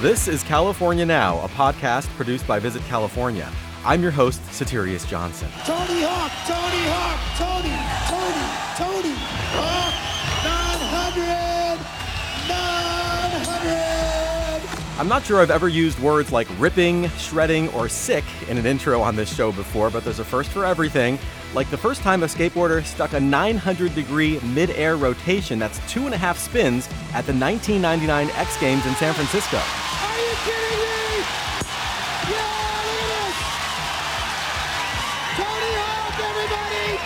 This is California Now, a podcast produced by Visit California. I'm your host, Soterios Johnson. Tony Hawk, Tony Hawk, Tony, Tony, Tony Hawk, 900, 900. I'm not sure I've ever used words like ripping, shredding, or sick in an intro on this show before, but there's a first for everything. Like the first time a skateboarder stuck a 900 degree mid air rotation, that's two and a half spins, at the 1999 X Games in San Francisco. Kidding me? Yeah, look at this. Tony Hawk, everybody.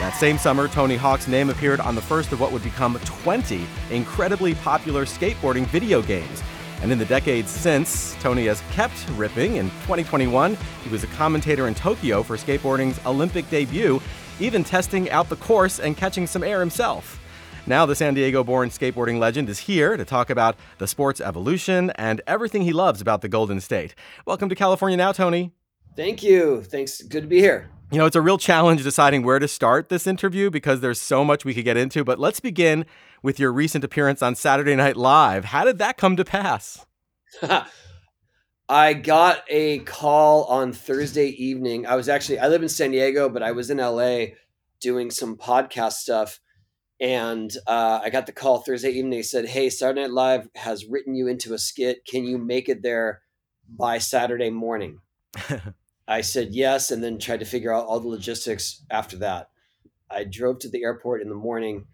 That same summer, Tony Hawk's name appeared on the first of what would become 20 incredibly popular skateboarding video games. And in the decades since, Tony has kept ripping. In 2021, he was a commentator in Tokyo for skateboarding's Olympic debut, even testing out the course and catching some air himself. Now, the San Diego born skateboarding legend is here to talk about the sport's evolution and everything he loves about the Golden State. Welcome to California Now, Tony. Thank you. Thanks. Good to be here. You know, it's a real challenge deciding where to start this interview because there's so much we could get into, but let's begin with your recent appearance on Saturday Night Live. How did that come to pass? I got a call on Thursday evening. I was actually, I live in San Diego, but I was in LA doing some podcast stuff. And uh, I got the call Thursday evening. They said, Hey, Saturday Night Live has written you into a skit. Can you make it there by Saturday morning? I said yes, and then tried to figure out all the logistics after that. I drove to the airport in the morning,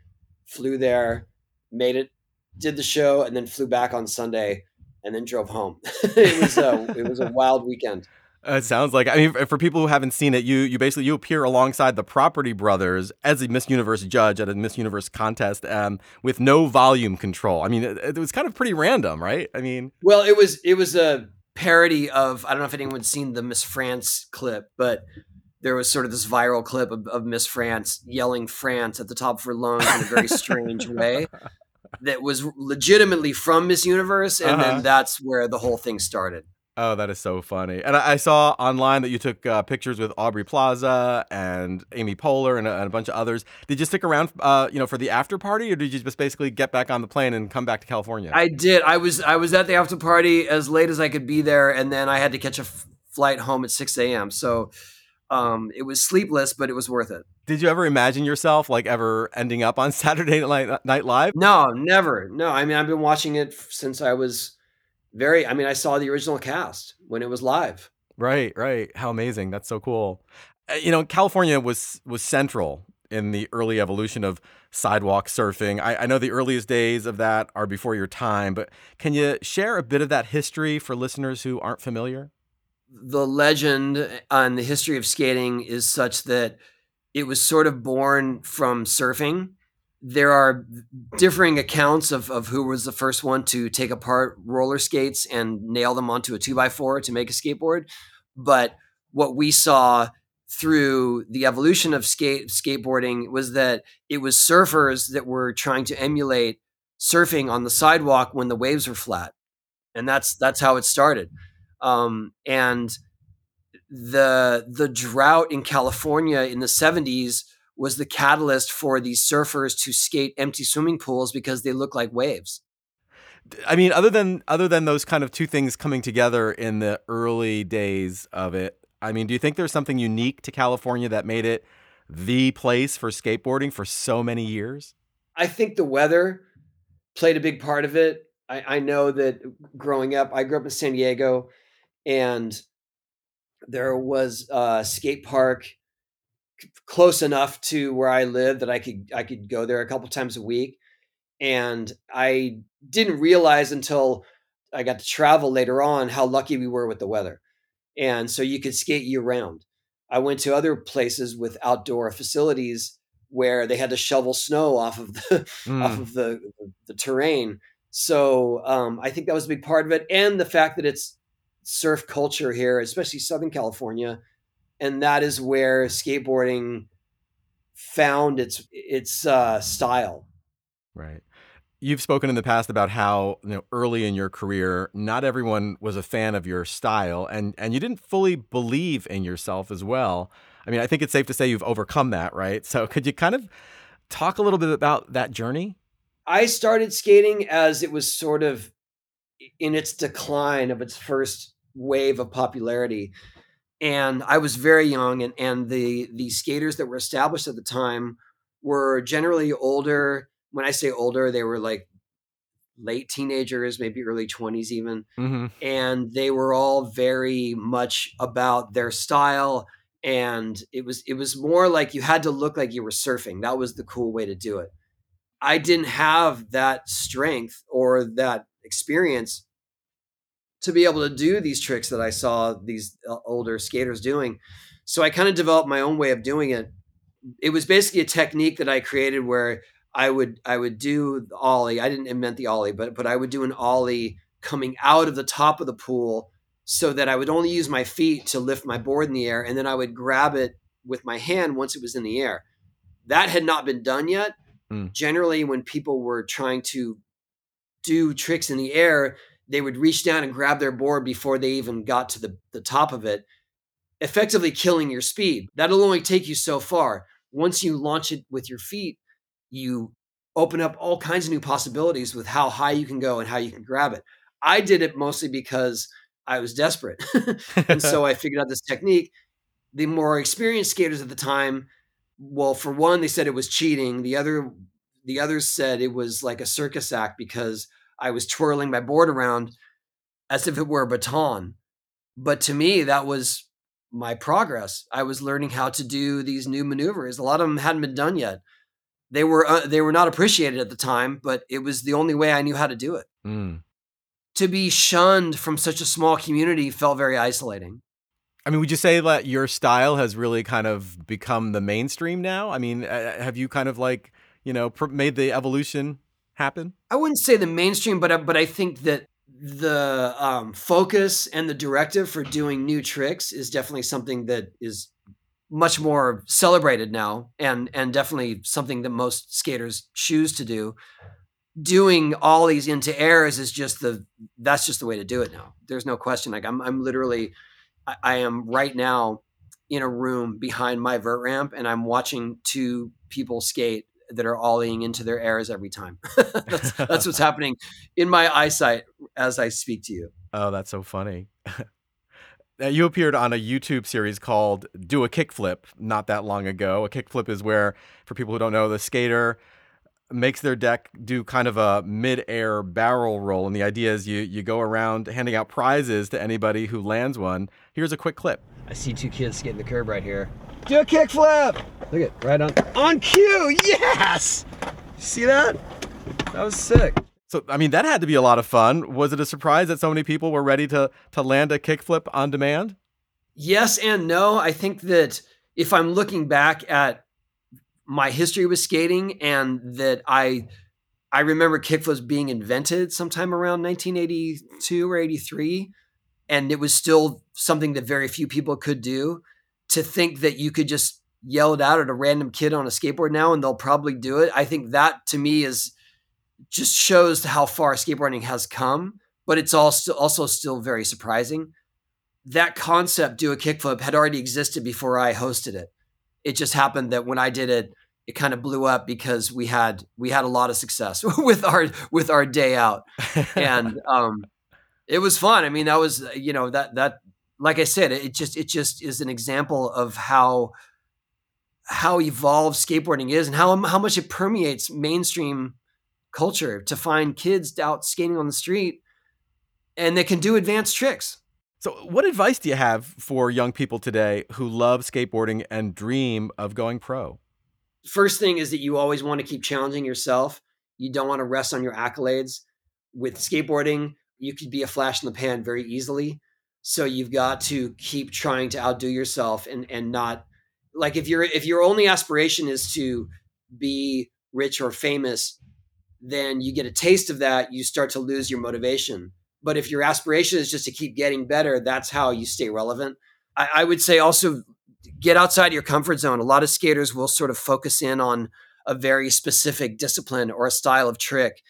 flew there, made it, did the show, and then flew back on Sunday, and then drove home. it was a it was a wild weekend. Uh, It sounds like I mean, for people who haven't seen it, you you basically you appear alongside the Property Brothers as a Miss Universe judge at a Miss Universe contest, um, with no volume control. I mean, it, it was kind of pretty random, right? I mean, Well, it was it was a parody of I don't know if anyone's seen the Miss France clip, but there was sort of this viral clip of, of Miss France yelling France at the top of her lungs in a very strange way that was legitimately from Miss Universe, and Uh-huh. then that's where the whole thing started. Oh, that is so funny. And I, I saw online that you took uh, pictures with Aubrey Plaza and Amy Poehler and a, and a bunch of others. Did you stick around, uh, you know, for the after party, or did you just basically get back on the plane and come back to California? I did. I was I was at the after party as late as I could be there, and then I had to catch a f- flight home at six a.m. So um, it was sleepless, but it was worth it. did you ever imagine yourself like ever ending up on Saturday Night, Night Live? No, never. No, I mean I've been watching it since I was very. I mean I saw the original cast when it was live. Right, right. How amazing. That's so cool. Uh, You know, California was was central in the early evolution of sidewalk surfing. I, I know the earliest days of that are before your time, but can you share a bit of that history for listeners who aren't familiar? The legend on the history of skating is such that it was sort of born from surfing. There are differing accounts of, of who was the first one to take apart roller skates and nail them onto a two by four to make a skateboard. But what we saw through the evolution of skate skateboarding was that it was surfers that were trying to emulate surfing on the sidewalk when the waves were flat. And that's that's how it started. Um, and the the drought in California in the 70s was the catalyst for these surfers to skate empty swimming pools because they look like waves. I mean, other than other than those kind of two things coming together in the early days of it, I mean, do you think there's something unique to California that made it the place for skateboarding for so many years? I think the weather played a big part of it. I, I know that growing up, I grew up in San Diego, and there was a skate park close enough to where I live that I could I could go there a couple times a week, and I didn't realize until I got to travel later on how lucky we were with the weather, and so you could skate year round. I went to other places with outdoor facilities where they had to shovel snow off of the Mm. off of the the terrain. So um, I think that was a big part of it, and the fact that it's surf culture here, especially Southern California, and that is where skateboarding found its its uh, style. Right. You've spoken in the past about how, you know, early in your career, not everyone was a fan of your style and and you didn't fully believe in yourself as well. I mean, I think it's safe to say you've overcome that, right? So could you kind of talk a little bit about that journey? I started skating as it was sort of in its decline of its first wave of popularity. And I was very young, and, and the the skaters that were established at the time were generally older. When I say older, they were like late teenagers, maybe early 20s even. Mm-hmm. And they were all very much about their style and it was it was more like you had to look like you were surfing. That was the cool way to do it. I didn't have that strength or that experience to be able to do these tricks that I saw these uh, older skaters doing. So I kind of developed my own way of doing it. It was basically a technique that I created where I would I would do the ollie. I didn't invent the ollie, but but I would do an ollie coming out of the top of the pool so that I would only use my feet to lift my board in the air and then I would grab it with my hand once it was in the air. That had not been done yet. Mm. Generally when people were trying to do tricks in the air, they would reach down and grab their board before they even got to the, the top of it, effectively killing your speed. That'll only take you so far. Once you launch it with your feet, you open up all kinds of new possibilities with how high you can go and how you can grab it. I did it mostly because I was desperate. and so I figured out this technique. The more experienced skaters at the time, well, for one, they said it was cheating. The other the others said it was like a circus act because I was twirling my board around as if it were a baton. But to me, that was my progress. I was learning how to do these new maneuvers. A lot of them hadn't been done yet they were uh, they were not appreciated at the time, but it was the only way I knew how to do it. Mm. To be shunned from such a small community felt very isolating. I mean, would you say that your style has really kind of become the mainstream now? I mean, uh, have you kind of like you know made the evolution happen? I wouldn't say the mainstream, but but I think that the um, focus and the directive for doing new tricks is definitely something that is much more celebrated now and and definitely something that most skaters choose to do. Doing all these into airs is just the that's just the way to do it now. There's no question. Like i'm, I'm literally I, I am right now in a room behind my vert ramp and i'm watching two people skate that are ollieing into their airs every time that's, that's what's happening in my eyesight as i speak to you Oh, that's so funny. Now, you appeared on a YouTube series called Do a Kickflip not that long ago. A kickflip is where, for people who don't know, the skater makes their deck do kind of a mid-air barrel roll and the idea is you you go around handing out prizes to anybody who lands one. Here's a quick clip. I see two kids skating the curb right here do a kickflip look at right on on cue yes see that that was sick So I mean that had to be a lot of fun. Was it a surprise that so many people were ready to to land a kickflip on demand? Yes and no. I think that if I'm looking back at my history with skating and that I I remember kickflips being invented sometime around 1982 or 83 and it was still something that very few people could do to think that you could just yell it out at a random kid on a skateboard now and they'll probably do it. I think that to me is just shows how far skateboarding has come, but it's also also still very surprising. That concept, do a kickflip, had already existed before I hosted it. It just happened that when I did it, it kind of blew up because we had we had a lot of success with our with our day out, and um, it was fun. I mean, that was you know that that like I said, it just it just is an example of how how evolved skateboarding is and how how much it permeates mainstream culture to find kids out skating on the street and they can do advanced tricks. So, what advice do you have for young people today who love skateboarding and dream of going pro? First thing is that you always want to keep challenging yourself. You don't want to rest on your accolades. With skateboarding, you could be a flash in the pan very easily. So you've got to keep trying to outdo yourself and and not like if your if your only aspiration is to be rich or famous, then you get a taste of that, you start to lose your motivation. But if your aspiration is just to keep getting better, that's how you stay relevant. I, I would say also get outside your comfort zone. A lot of skaters will sort of focus in on a very specific discipline or a style of trick.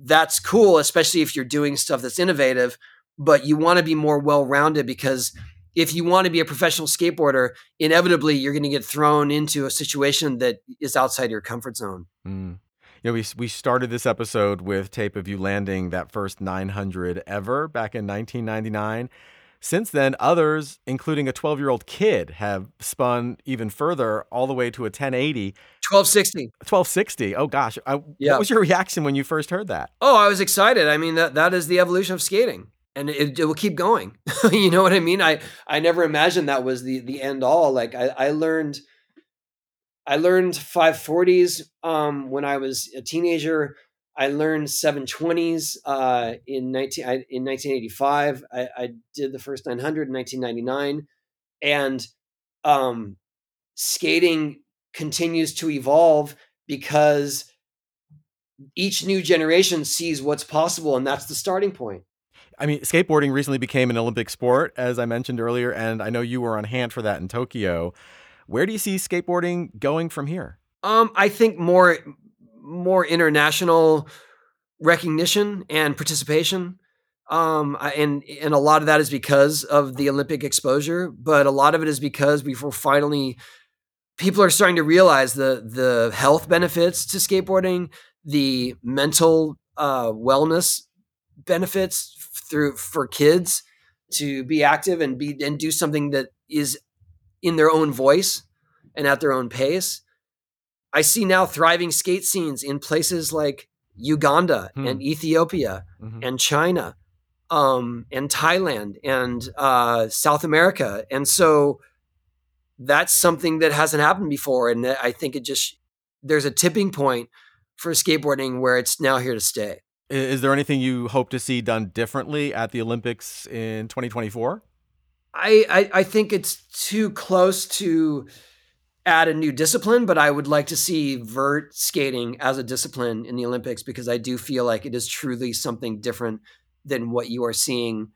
That's cool, especially if you're doing stuff that's innovative, but you want to be more well rounded because if you want to be a professional skateboarder, inevitably you're going to get thrown into a situation that is outside your comfort zone. Mm. You know, we we started this episode with tape of you landing that first 900 ever back in 1999. Since then, others, including a 12 year old kid, have spun even further all the way to a 1080. 1260. 1260. Oh, gosh. I, Yeah. What was your reaction when you first heard that? Oh, I was excited. I mean, that that is the evolution of skating, and it, it will keep going. you know what I mean? I I never imagined that was the the end all. Like I I learned, I learned five forties um, when I was a teenager. I learned seven twenties uh, in nineteen I, in nineteen eighty five. I, I did the first nine hundred in nineteen ninety nine, and um, skating continues to evolve because each new generation sees what's possible and that's the starting point I mean, skateboarding recently became an Olympic sport, as I mentioned earlier, and I know you were on hand for that in Tokyo. Where do you see skateboarding going from here? um i think more more international recognition and participation um and and a lot of that is because of the olympic exposure but a lot of it is because we were finally people are starting to realize the the health benefits to skateboarding the mental uh wellness benefits through for kids to be active and be and do something that is in their own voice and at their own pace. I see now thriving skate scenes in places like Uganda Hmm. and Ethiopia Mhm. and China um, and Thailand and uh, South America. And so that's something that hasn't happened before. And I think it just, there's a tipping point for skateboarding where it's now here to stay. Is there anything you hope to see done differently at the Olympics in 2024? I, I I think it's too close to add a new discipline, but I would like to see vert skating as a discipline in the Olympics because I do feel like it is truly something different than what you are seeing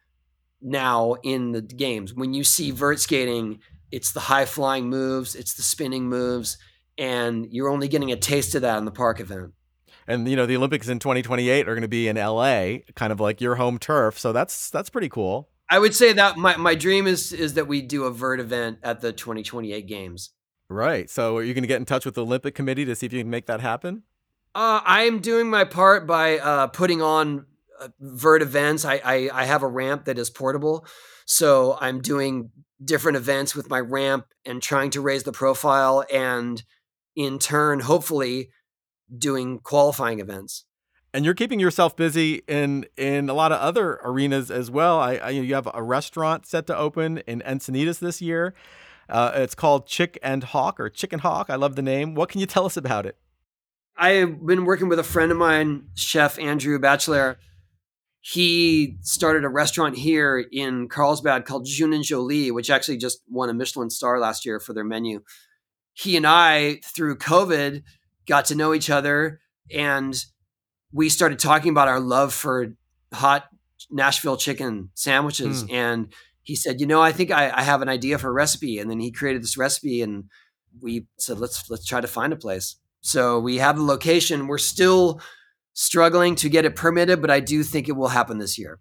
now in the games. When you see vert skating, it's the high flying moves, it's the spinning moves, and you're only getting a taste of that in the park event. And you know, the Olympics in 2028 are going to be in LA, kind of like your home turf. So that's that's pretty cool. I would say that my, my dream is is that we do a vert event at the 2028 games. Right. So are you going to get in touch with the Olympic Committee to see if you can make that happen? Uh, I am doing my part by uh, putting on uh, vert events. I, I I have a ramp that is portable, so I'm doing different events with my ramp and trying to raise the profile, and in turn, hopefully, doing qualifying events. And you're keeping yourself busy in in a lot of other arenas as well. I, I you have a restaurant set to open in Encinitas this year. Uh, it's called Chick and Hawk or Chicken Hawk. I love the name. What can you tell us about it? I've been working with a friend of mine, Chef Andrew Bachelier. He started a restaurant here in Carlsbad called Jeune and Jolie, which actually just won a Michelin star last year for their menu. He and I, through COVID, got to know each other and we started talking about our love for hot Nashville chicken sandwiches. Hmm. And he said, You know, I think I, I have an idea for a recipe. And then he created this recipe and we said, Let's let's try to find a place. So we have the location. We're still struggling to get it permitted, but I do think it will happen this year.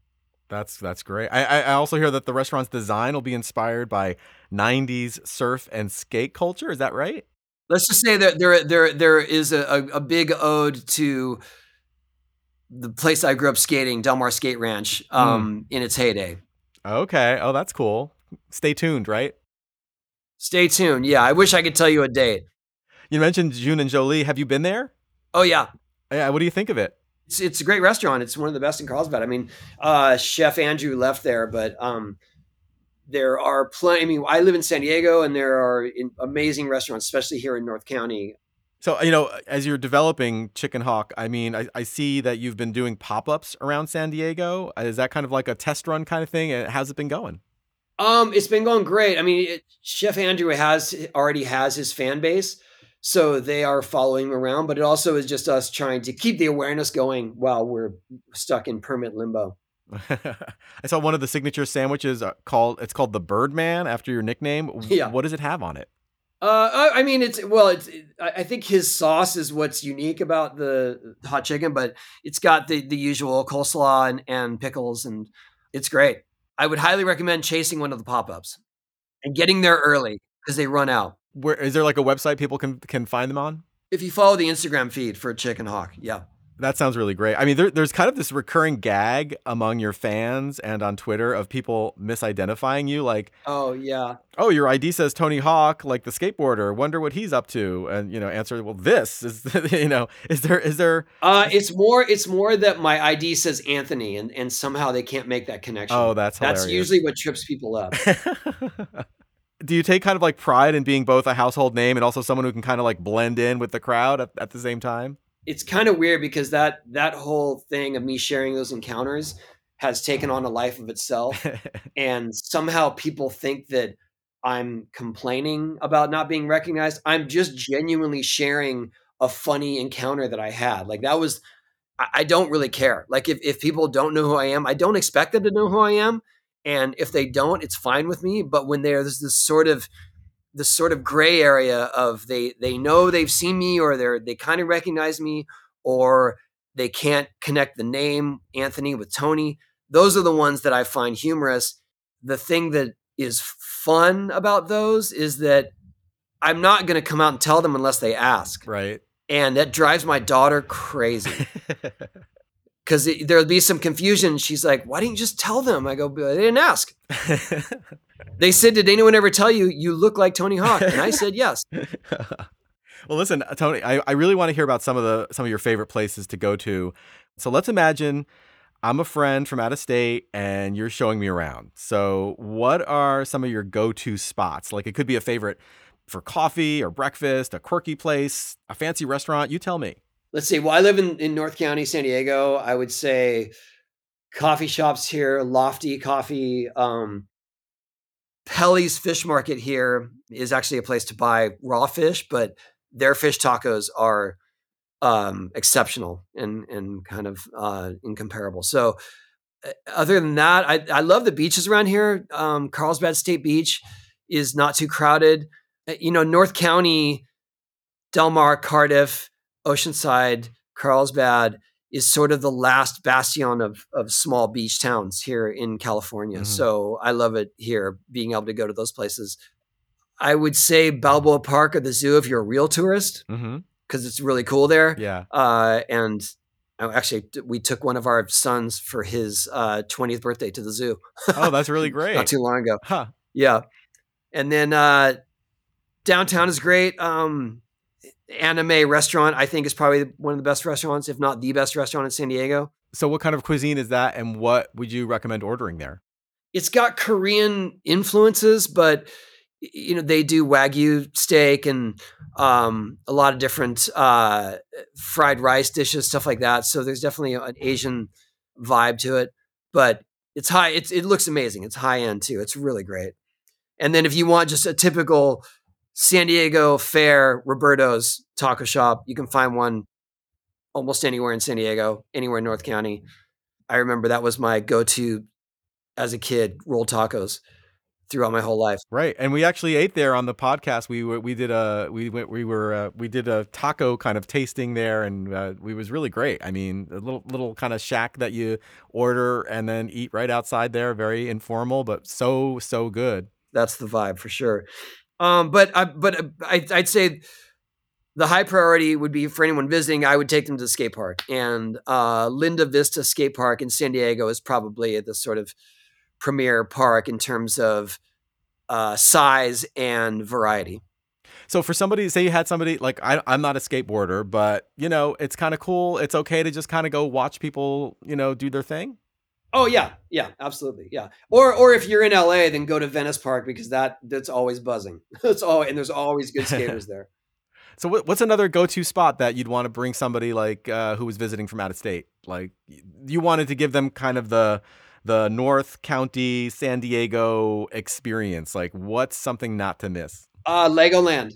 That's that's great. I, I also hear that the restaurant's design will be inspired by '90s surf and skate culture. Is that right? Let's just say that there there there is a, a, big ode to the place I grew up skating, Del Mar Skate Ranch, um, in its heyday. Okay. Oh, that's cool. Stay tuned. Right. Stay tuned. Yeah, I wish I could tell you a date. You mentioned Jeune and Jolie. Have you been there? Oh yeah, Yeah. What do you think of it? it's, it's a great restaurant. It's one of the best in Carlsbad. I mean, uh, Chef Andrew left there, but um, there are plenty. I mean, I live in San Diego, and there are in, amazing restaurants, especially here in North County. So, you know, as you're developing Chicken Hawk, I mean, I, I see that you've been doing pop ups around San Diego. Is that kind of like a test run kind of thing? And how's it been going? Um, it's been going great. I mean, it, Chef Andrew has already has his fan base, so they are following around. But it also is just us trying to keep the awareness going while we're stuck in permit limbo. I saw one of the signature sandwiches uh, called, it's called the Birdman after your nickname. Yeah. What does it have on it? Uh, I I mean, it's well, it's. I I think his sauce is what's unique about the hot chicken, but it's got the the usual coleslaw and, and pickles, and it's great. I would highly recommend chasing one of the pop ups and getting there early because they run out. Where is there like a website people can can find them on? If you follow the Instagram feed for Chicken Hawk, yeah. That sounds really great. I mean, there, there's kind of this recurring gag among your fans and on Twitter of people misidentifying you, like, "Oh yeah, oh your ID says Tony Hawk, like the skateboarder. Wonder what he's up to." And you know, answer, "Well, this is you know, is there is there?" Uh, it's more it's more that my ID says Anthony, and and somehow they can't make that connection. Oh, that's hilarious. that's usually what trips people up. Do you take kind of like pride in being both a household name and also someone who can kind of like blend in with the crowd at, at the same time? it's kind of weird because that that whole thing of me sharing those encounters has taken on a life of itself and somehow people think that i'm complaining about not being recognized. I'm just genuinely sharing a funny encounter that i had. Like that was i, I don't really care. Like if, if people don't know who i am i don't expect them to know who i am and if they don't it's fine with me but when there's this sort of this sort of gray area of they they know they've seen me or they're they kind of recognize me or they can't connect the name Anthony with Tony. Those are the ones that I find humorous. The thing that is fun about those is that I'm not going to come out and tell them unless they ask. Right. And that drives my daughter crazy. Because there'll be some confusion. She's like, why didn't you just tell them? I go, they didn't ask. They said, "Did anyone ever tell you you look like Tony Hawk?" And I said, "Yes." well, listen, uh, Tony, I, I really want to hear about some of the some of your favorite places to go to. So let's imagine I'm a friend from out of state and you're showing me around. So, what are some of your go-to spots? Like it could be a favorite for coffee or breakfast, a quirky place, a fancy restaurant. You tell me. Let's see. Well, I live in, in North County, San Diego. I would say coffee shops here, Lofty Coffee, um, Pelly's Fish Market here is actually a place to buy raw fish, but their fish tacos are um, exceptional and and kind of uh, incomparable. So, uh, other than that, I, I love the beaches around here. Um, Carlsbad State Beach is not too crowded. Uh, you know, North County, Del Mar, Cardiff, Oceanside, Carlsbad is sort of the last bastion of of small beach towns here in California. Mm-hmm. So I love it here, being able to go to those places. I would say Balboa Park or the zoo if you're a real tourist, because mm-hmm. it's really cool there. Yeah. Uh, and oh, actually, we took one of our sons for his uh, 20th birthday to the zoo. oh, that's really great. Not too long ago. Huh. Yeah. And then uh, downtown is great. Um, Animae restaurant i think is probably one of the best restaurants if not the best restaurant in san diego. So what kind of cuisine is that and what would you recommend ordering there? It's got korean influences but you know they do wagyu steak and um, a lot of different uh, fried rice dishes stuff like that. So there's definitely an asian vibe to it but it's high it's, it looks amazing. It's high end too. It's really great. And then if you want just a typical San Diego Fare Roberto's taco shop. You can find one almost anywhere in San Diego, anywhere in North County. I remember that was my go-to as a kid, roll tacos throughout my whole life. Right, and we actually ate there on the podcast. We were, we did a we went we were uh, we did a taco kind of tasting there, and uh, it was really great. I mean, a little little kind of shack that you order and then eat right outside there. Very informal, but so so good. That's the vibe for sure. Um, but I, but uh, I, I'd say the high priority would be for anyone visiting. I would take them to the skate park, and uh, Linda Vista Skate Park in San Diego is probably the sort of premier park in terms of uh, size and variety. So for somebody, say you had somebody like I, I'm not a skateboarder, but you know it's kind of cool. It's okay to just kind of go watch people, you know, do their thing. Oh yeah, yeah, absolutely, yeah. Or or if you're in LA, then go to Venice Park because that that's always buzzing. it's all and there's always good skaters there. So what's another go-to spot that you'd want to bring somebody like uh, who was visiting from out of state? Like you wanted to give them kind of the the North County San Diego experience. Like what's something not to miss? Uh, Legoland.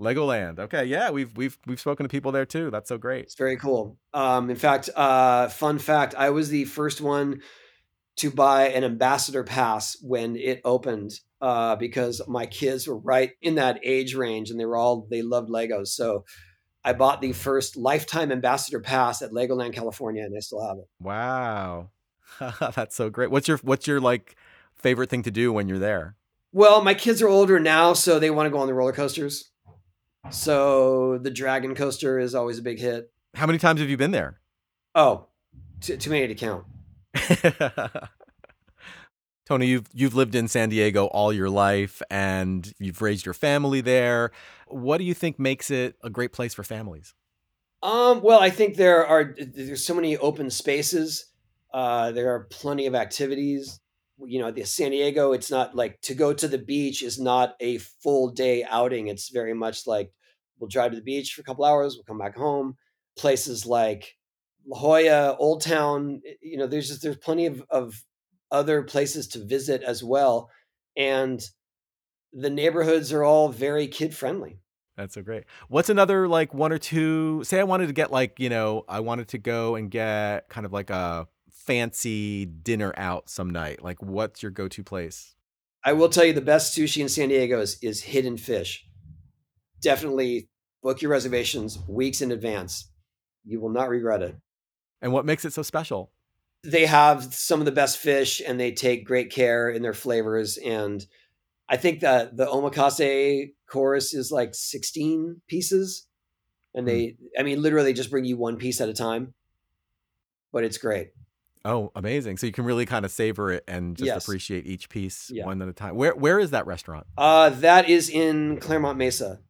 Legoland. Okay, yeah, we've we've we've spoken to people there too. That's so great. It's very cool. Um, in fact, uh, fun fact: I was the first one to buy an ambassador pass when it opened uh, because my kids were right in that age range and they were all they loved Legos. So I bought the first lifetime ambassador pass at Legoland, California, and I still have it. Wow, that's so great. What's your what's your like favorite thing to do when you're there? Well, my kids are older now, so they want to go on the roller coasters. So the Dragon Coaster is always a big hit. How many times have you been there? Oh, too, too many to count. Tony, you've you've lived in San Diego all your life and you've raised your family there. What do you think makes it a great place for families? Um, well, I think there are there's so many open spaces. Uh, there are plenty of activities. You know, the San Diego, it's not like to go to the beach is not a full day outing. It's very much like we'll drive to the beach for a couple hours, we'll come back home. Places like La Jolla, Old Town, you know, there's just there's plenty of, of other places to visit as well. And the neighborhoods are all very kid friendly. That's so great. What's another like one or two? Say I wanted to get like, you know, I wanted to go and get kind of like a fancy dinner out some night. Like, what's your go to place? I will tell you the best sushi in San Diego is, is Hidden Fish. Definitely book your reservations weeks in advance. You will not regret it. And what makes it so special? they have some of the best fish and they take great care in their flavors and i think that the omakase course is like 16 pieces and they mm. i mean literally just bring you one piece at a time but it's great oh amazing so you can really kind of savor it and just yes. appreciate each piece yeah. one at a time where where is that restaurant uh that is in Clairemont mesa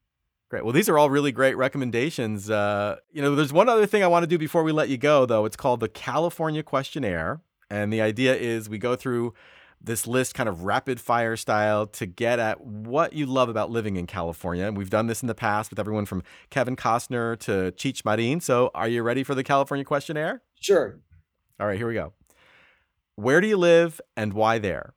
Great. Well, these are all really great recommendations. Uh, you know, there's one other thing I want to do before we let you go, though. It's called the California Questionnaire. And the idea is we go through this list kind of rapid fire style to get at what you love about living in California. And we've done this in the past with everyone from Kevin Costner to Cheech Marin. So are you ready for the California Questionnaire? Sure. All right, here we go. Where do you live and why there?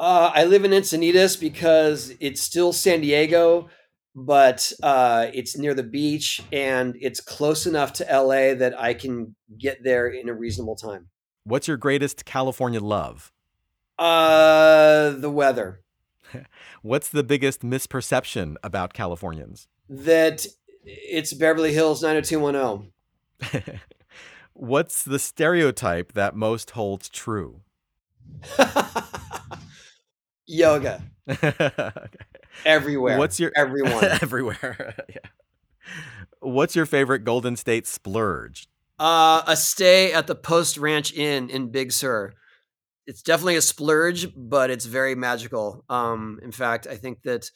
Uh, I live in Encinitas because it's still San Diego, but uh, it's near the beach and it's close enough to LA that I can get there in a reasonable time. What's your greatest California love? Uh, the weather. What's the biggest misperception about Californians? That it's Beverly Hills 90210. What's the stereotype that most holds true? Yoga. Everywhere. What's your everyone everywhere? yeah. What's your favorite Golden State splurge? Uh, a stay at the Post Ranch Inn in Big Sur. It's definitely a splurge, but it's very magical. Um, in fact, I think that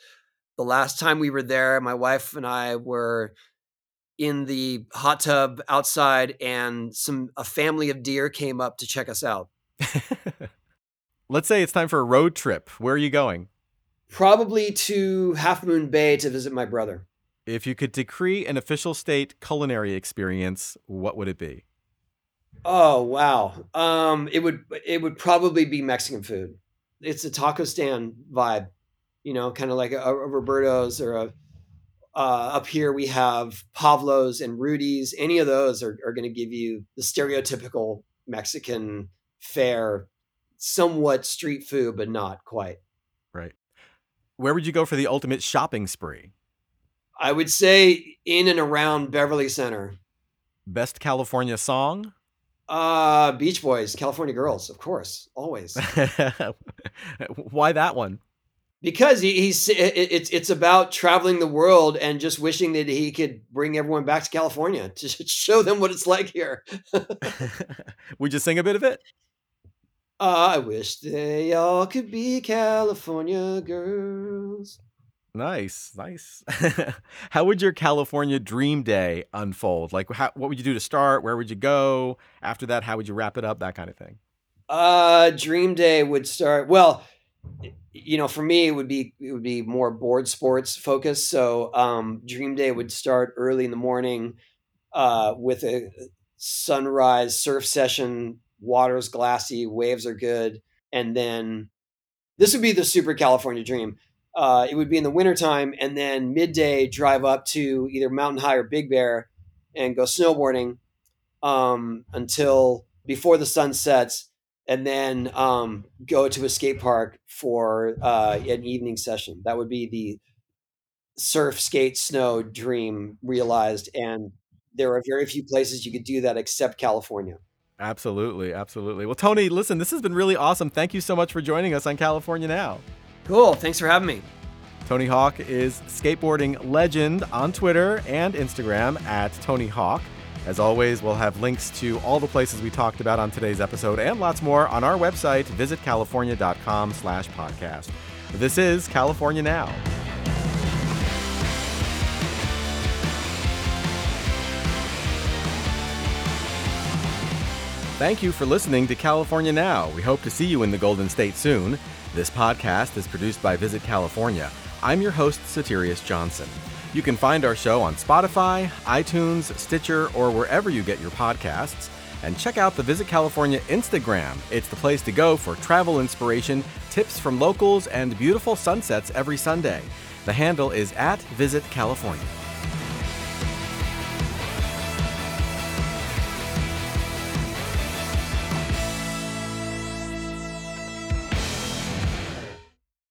the last time we were there, my wife and I were in the hot tub outside, and some a family of deer came up to check us out. Let's say it's time for a road trip. Where are you going? Probably to Half Moon Bay to visit my brother. If you could decree an official state culinary experience, what would it be? Oh wow. Um it would it would probably be Mexican food. It's a taco stand vibe, you know, kind of like a, a Roberto's or a uh, up here we have Pablo's and Rudy's. Any of those are, are going to give you the stereotypical Mexican fare, somewhat street food, but not quite. Right. Where would you go for the ultimate shopping spree? I would say in and around Beverly Center. Best California song? Uh, Beach Boys, California Girls, of course, always. Why that one? Because he, he's it's it's about traveling the world and just wishing that he could bring everyone back to California to show them what it's like here. Would you sing a bit of it? I wish they all could be California girls. Nice, nice. how would your California dream day unfold? Like, how, what would you do to start? Where would you go? After that, how would you wrap it up? That kind of thing. Uh, dream day would start. Well, you know, for me, it would be it would be more board sports focused. So, um, dream day would start early in the morning, uh, with a sunrise surf session water's glassy, waves are good, and then this would be the super California dream. Uh, it would be in the wintertime, and then midday drive up to either Mountain High or Big Bear and go snowboarding um, until before the sun sets, and then um, go to a skate park for uh, an evening session. That would be the surf, skate, snow dream realized. And there are very few places you could do that except California. Absolutely, absolutely. Well, Tony, listen, this has been really awesome. Thank you so much for joining us on California Now. Cool. Thanks for having me. Tony Hawk is skateboarding legend on Twitter and Instagram at Tony Hawk. As always, we'll have links to all the places we talked about on today's episode and lots more on our website, visitcalifornia.com slash podcast. This is California Now. Thank you for listening to California Now. We hope to see you in the Golden State soon. This podcast is produced by Visit California. I'm your host, Soterios Johnson. You can find our show on Spotify, iTunes, Stitcher, or wherever you get your podcasts. And check out the Visit California Instagram. It's the place to go for travel inspiration, tips from locals, and beautiful sunsets every Sunday. The handle is at Visit California.